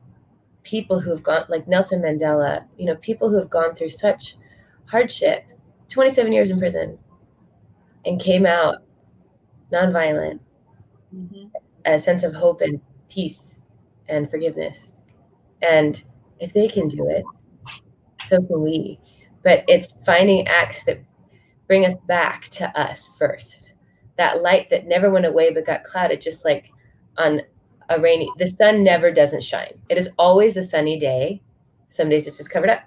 people who have gone, like Nelson Mandela, you know, people who have gone through such hardship 27 years in prison and came out nonviolent, mm-hmm. a sense of hope and peace and forgiveness. And if they can do it, so can we. But it's finding acts that bring us back to us first. That light that never went away but got clouded, just like on a rainy, the sun never doesn't shine. It is always a sunny day. Some days it's just covered up.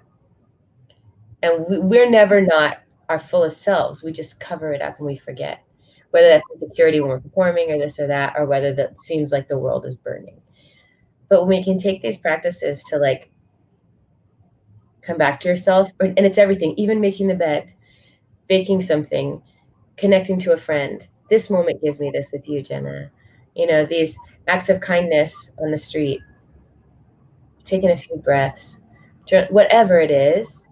And we, are never not our fullest selves. We just cover it up and we forget. Whether that's insecurity when we're performing or this or that, or whether that seems like the world is burning. But when we can take these practices to like come back to yourself, and it's everything, even making the bed, baking something, connecting to a friend. This moment gives me this with you, Jenna. You know, these acts of kindness on the street, taking a few breaths, whatever it is,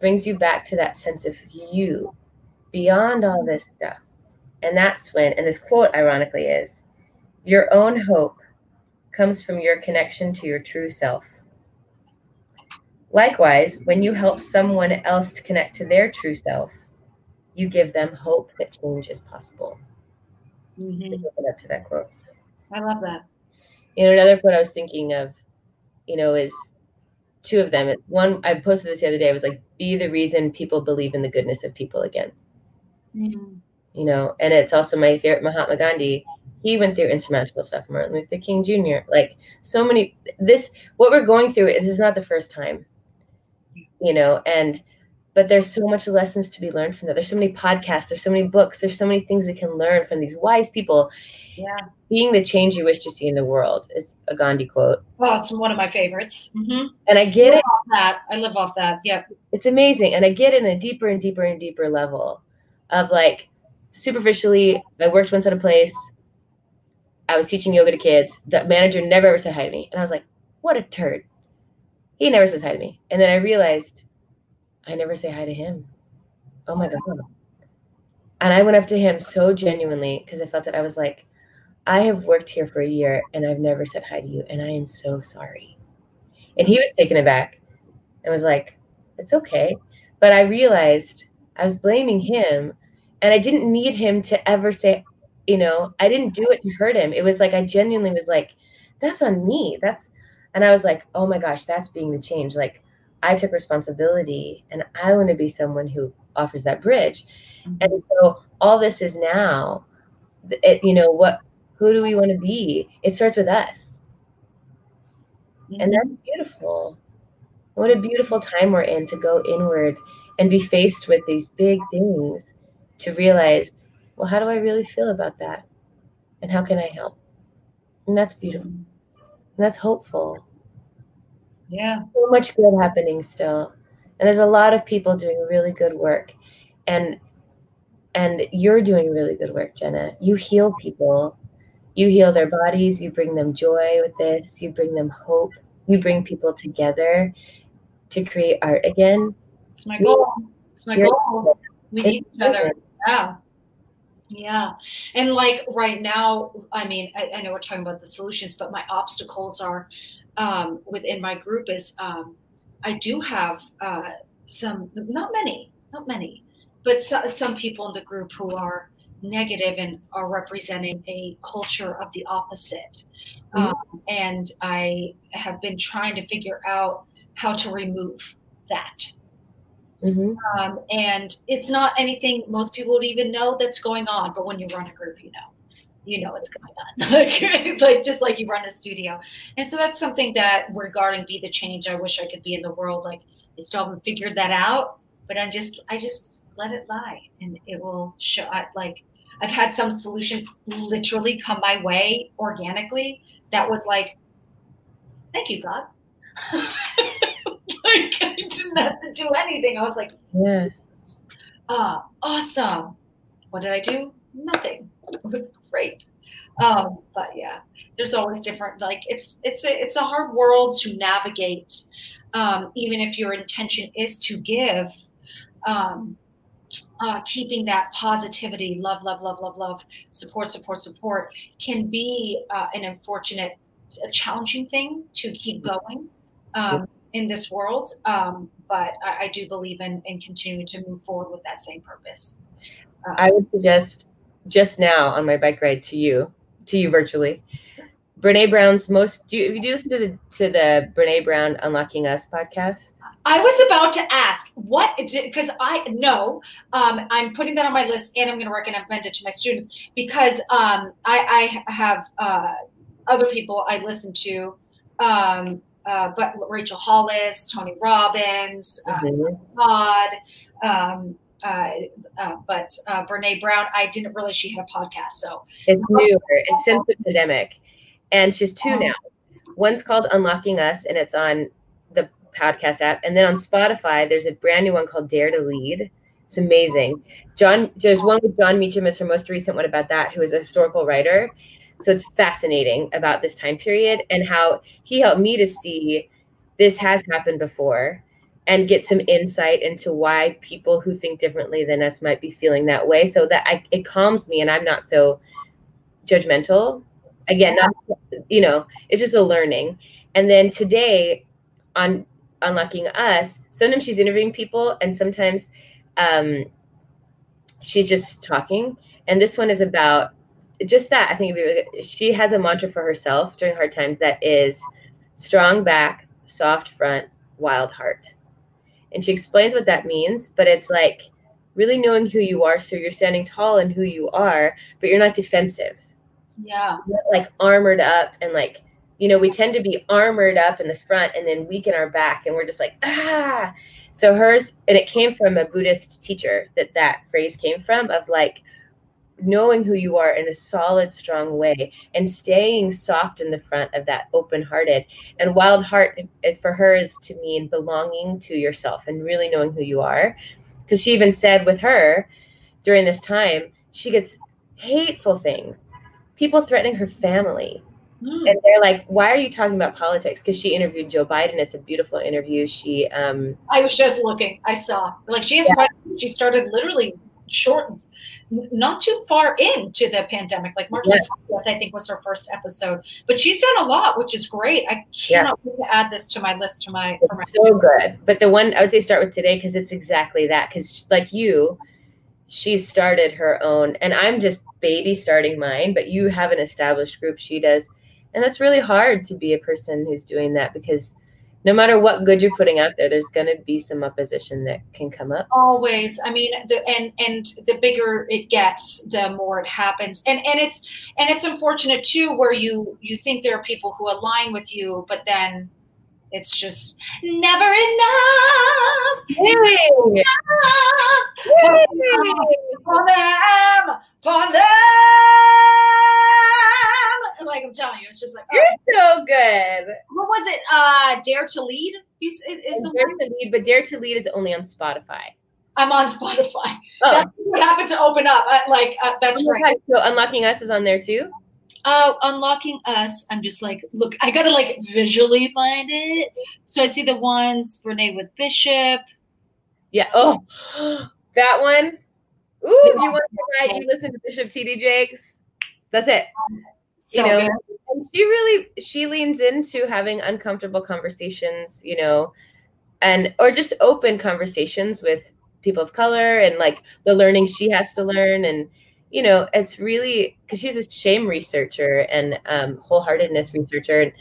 brings you back to that sense of you beyond all this stuff. And that's when, and this quote ironically is, your own hope comes from your connection to your true self. Likewise, when you help someone else to connect to their true self, you give them hope that change is possible. Mm-hmm. Up to that quote. I love that. You know, another quote I was thinking of, you know, is two of them. One I posted this the other day. I was like, "Be the reason people believe in the goodness of people again." Mm. You know, and it's also my favorite Mahatma Gandhi. He went through insurmountable stuff. Martin Luther King Jr. Like so many. This what we're going through. This is not the first time. You know, and but there's so much lessons to be learned from that. There's so many podcasts. There's so many books. There's so many things we can learn from these wise people yeah. Being the change you wish to see in the world is a Gandhi quote. Oh, it's one of my favorites. Mm-hmm. And I get I it. that. I live off that. Yeah. It's amazing. And I get it in a deeper and deeper and deeper level of like superficially, I worked once at a place. I was teaching yoga to kids. The manager never ever said hi to me. And I was like, what a turd. He never says hi to me. And then I realized I never say hi to him. Oh my God. And I went up to him so genuinely because I felt that I was like, I have worked here for a year and I've never said hi to you, and I am so sorry. And he was taken aback and was like, It's okay. But I realized I was blaming him, and I didn't need him to ever say, you know, I didn't do it to hurt him. It was like I genuinely was like, That's on me. That's, and I was like, Oh my gosh, that's being the change. Like, I took responsibility, and I want to be someone who offers that bridge. Mm-hmm. And so all this is now, it, you know, what who do we want to be? It starts with us. Mm-hmm. And that's beautiful. What a beautiful time we're in to go inward and be faced with these big things to realize, well, how do I really feel about that? And how can I help? And that's beautiful. And that's hopeful. Yeah. So much good happening still. And there's a lot of people doing really good work. And and you're doing really good work, Jenna. You heal people. You heal their bodies, you bring them joy with this, you bring them hope, you bring people together to create art again. It's my goal. It's my goal. We need each other. Yeah. Yeah. And like right now, I mean, I, I, know we're talking about the solutions, but my obstacles are um, within my group is um, I do have uh, some, not many, not many, but so, some people in the group who are negative and are representing a culture of the opposite. Mm-hmm. Um, and I have been trying to figure out how to remove that. Mm-hmm. Um, and it's not anything most people would even know that's going on, but when you run a group, you know, you know what's going on, [LAUGHS] like, like just like you run a studio. And so that's something that regarding be the change I wish I could be in the world. Like I still haven't figured that out, but I'm just I just let it lie, and it will show. Like I've had some solutions literally come my way organically. That was like, thank you, God. [LAUGHS] like I didn't have to do anything. I was like, yeah, uh, awesome. What did I do? Nothing. It was great. Um, but yeah, there's always different. Like it's it's a it's a hard world to navigate. Um, even if your intention is to give, um, uh, keeping that positivity, love, love, love, love, love, support, support, support, can be uh, an unfortunate, a challenging thing to keep going. Um, in this world. Um, but I, I, do believe in, in continuing to move forward with that same purpose. Um, I would suggest just now on my bike ride to you, to you virtually, Brene Brown's most. Do you, if you do listen to the to the Brene Brown Unlocking Us podcast? I was about to ask what because I know um, I'm putting that on my list and I'm going to recommend it to my students because um, I, I, have uh, other people I listen to um, uh, but Rachel Hollis, Tony Robbins, uh, mm-hmm. Todd, um, uh, uh, but uh, Brene Brown, I didn't realize she had a podcast. So it's newer. It's since the pandemic, and she's two oh. now. One's called Unlocking Us, and it's on the podcast app. And then on Spotify, there's a brand new one called Dare to Lead. It's amazing. John, there's one with Jon Meacham is her most recent one about that, who is a historical writer. So it's fascinating about this time period and how he helped me to see this has happened before and get some insight into why people who think differently than us might be feeling that way so that I, it calms me and I'm not so judgmental. Again, not you know, it's just a learning. And then today on unlocking us, sometimes she's interviewing people and sometimes um, she's just talking. And this one is about just that, I think really she has a mantra for herself during hard times that is strong back, soft front, wild heart. And she explains what that means, but it's like really knowing who you are. So you're standing tall in who you are, but you're not defensive. Yeah. Like armored up and like, you know, we tend to be armored up in the front and then weaken our back and we're just like, ah. So hers, and it came from a Buddhist teacher that that phrase came from of like, knowing who you are in a solid, strong way and staying soft in the front of that open hearted. And wild heart is for her is to mean belonging to yourself and really knowing who you are. Because she even said with her during this time, she gets hateful things, people threatening her family. Mm. And they're like, "Why are you talking about politics?" Because she interviewed Joe Biden. It's a beautiful interview. She, um, I was just looking. I saw like she has. Yeah. She started literally short not too far into the pandemic. Like March yeah. 20th, I think was her first episode. But she's done a lot, which is great. I cannot yeah. wait to add this to my list to my, it's my so good. But the one I would say start with today because it's exactly that. Because like you, she started her own, and I'm just baby starting mine. But you have an established group. She does, and that's really hard to be a person who's doing that because no matter what good you're putting out there, there's going to be some opposition that can come up. Always. I mean, the, and and the bigger it gets, the more it happens. And and it's and it's unfortunate too, where you you think there are people who align with you, but then it's just never enough. Hey. enough. Dare to Lead is, is the Dare one. to Lead, but Dare to Lead is only on Spotify. I'm on Spotify. [LAUGHS] Oh, That's what happened to open up. I, like uh, that's oh right. God, so Unlocking Us is on there too. Uh, unlocking us. I'm just like, look, I gotta like visually find it. So I see the ones Renee with Bishop. Yeah. Oh, [GASPS] that one. Ooh, if you want to ride, you listen to Bishop TD Jakes. That's it. So you know, good. and she really she leans into having uncomfortable conversations, you know, and or just open conversations with people of color and like the learning she has to learn and you know it's really because she's a shame researcher and um, wholeheartedness researcher and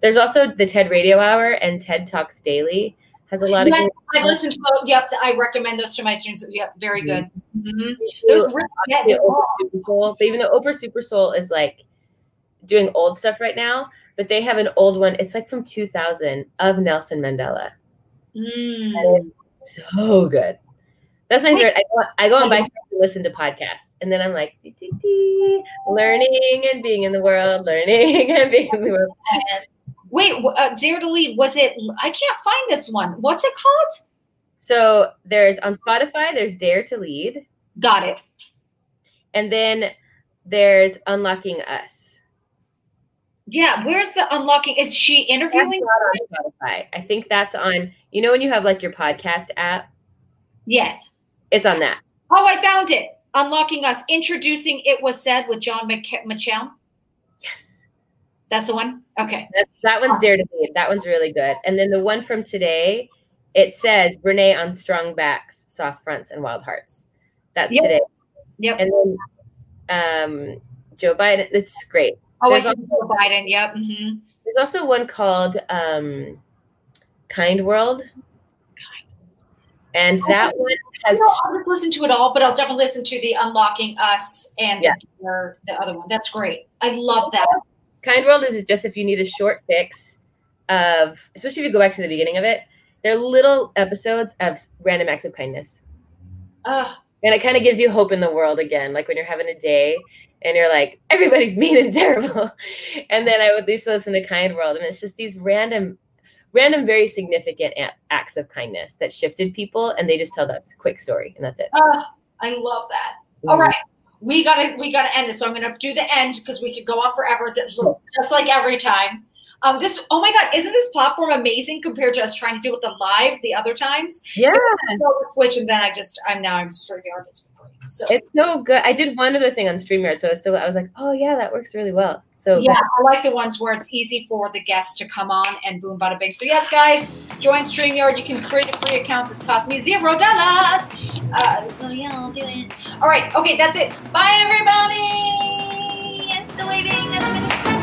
there's also the ted radio hour and ted talks daily has a lot Yes, of I've listened to those. Yep, I recommend those to my students. Yep, very good. Mhm. good Those really get the Oprah Super Soul. But even though Oprah Super Soul is like doing old stuff right now, but they have an old one. It's like from 2000 of Nelson Mandela. Mm. So good. That's my Wait. favorite. I go, I go on bike and listen to podcasts, and then I'm like, dee, dee, dee, learning and being in the world, learning [LAUGHS] and being in the world. Wait, uh, Dare to Lead, was it? I can't find this one. What's it called? So there's on Spotify, there's Dare to Lead, Got it. and then there's Unlocking Us. Yeah, where's the unlocking? Is she interviewing? Spotify. I think that's on. You know when you have like your podcast app, Yes. it's on that. Oh, I found it. Unlocking Us, introducing It Was Said with John Mc-. Yes. That's the one? Okay. That, that one's Dare to Lead. That one's really good. And then the one from today, it says Renee on strong backs, soft fronts, and wild hearts. That's Yep. today. Yep. And then um, Joe Biden. It's great. Oh, I There's see Joe Biden. Yep. hmm There's also one called um, Kind World. And that one has I'll just listen to it all, but I'll definitely listen to the Unlocking Us and Yeah. the, other- the other one. That's great. I love that. Kind World is just if you need a short fix of, especially if you go back to the beginning of it, they're little episodes of random acts of kindness. Uh, And it kind of gives you hope in the world again, like when you're having a day and you're like, everybody's mean and terrible. [LAUGHS] And then I would at least listen to Kind World, and it's just these random, random, very significant acts of kindness that shifted people, and they just tell that quick story, and that's it. uh, I love that. All right. We gotta we gotta end this. So I'm gonna do the end because we could go on forever, just like every time. Um, this oh my god, isn't this platform amazing compared to us trying to do it the live the other times? Yeah, switch and then I just I'm now I'm. It's great. So. It's so good. I did one other thing on StreamYard, so I was still I was like, oh yeah, that works really well. So yeah, I like the ones where it's easy for the guests to come on and boom bada bing. So yes, guys, join StreamYard. You can create a free account. This cost me zero dollars. Uh, so yeah, I'll do it. All right, okay, that's it. Bye everybody. I'm still waiting.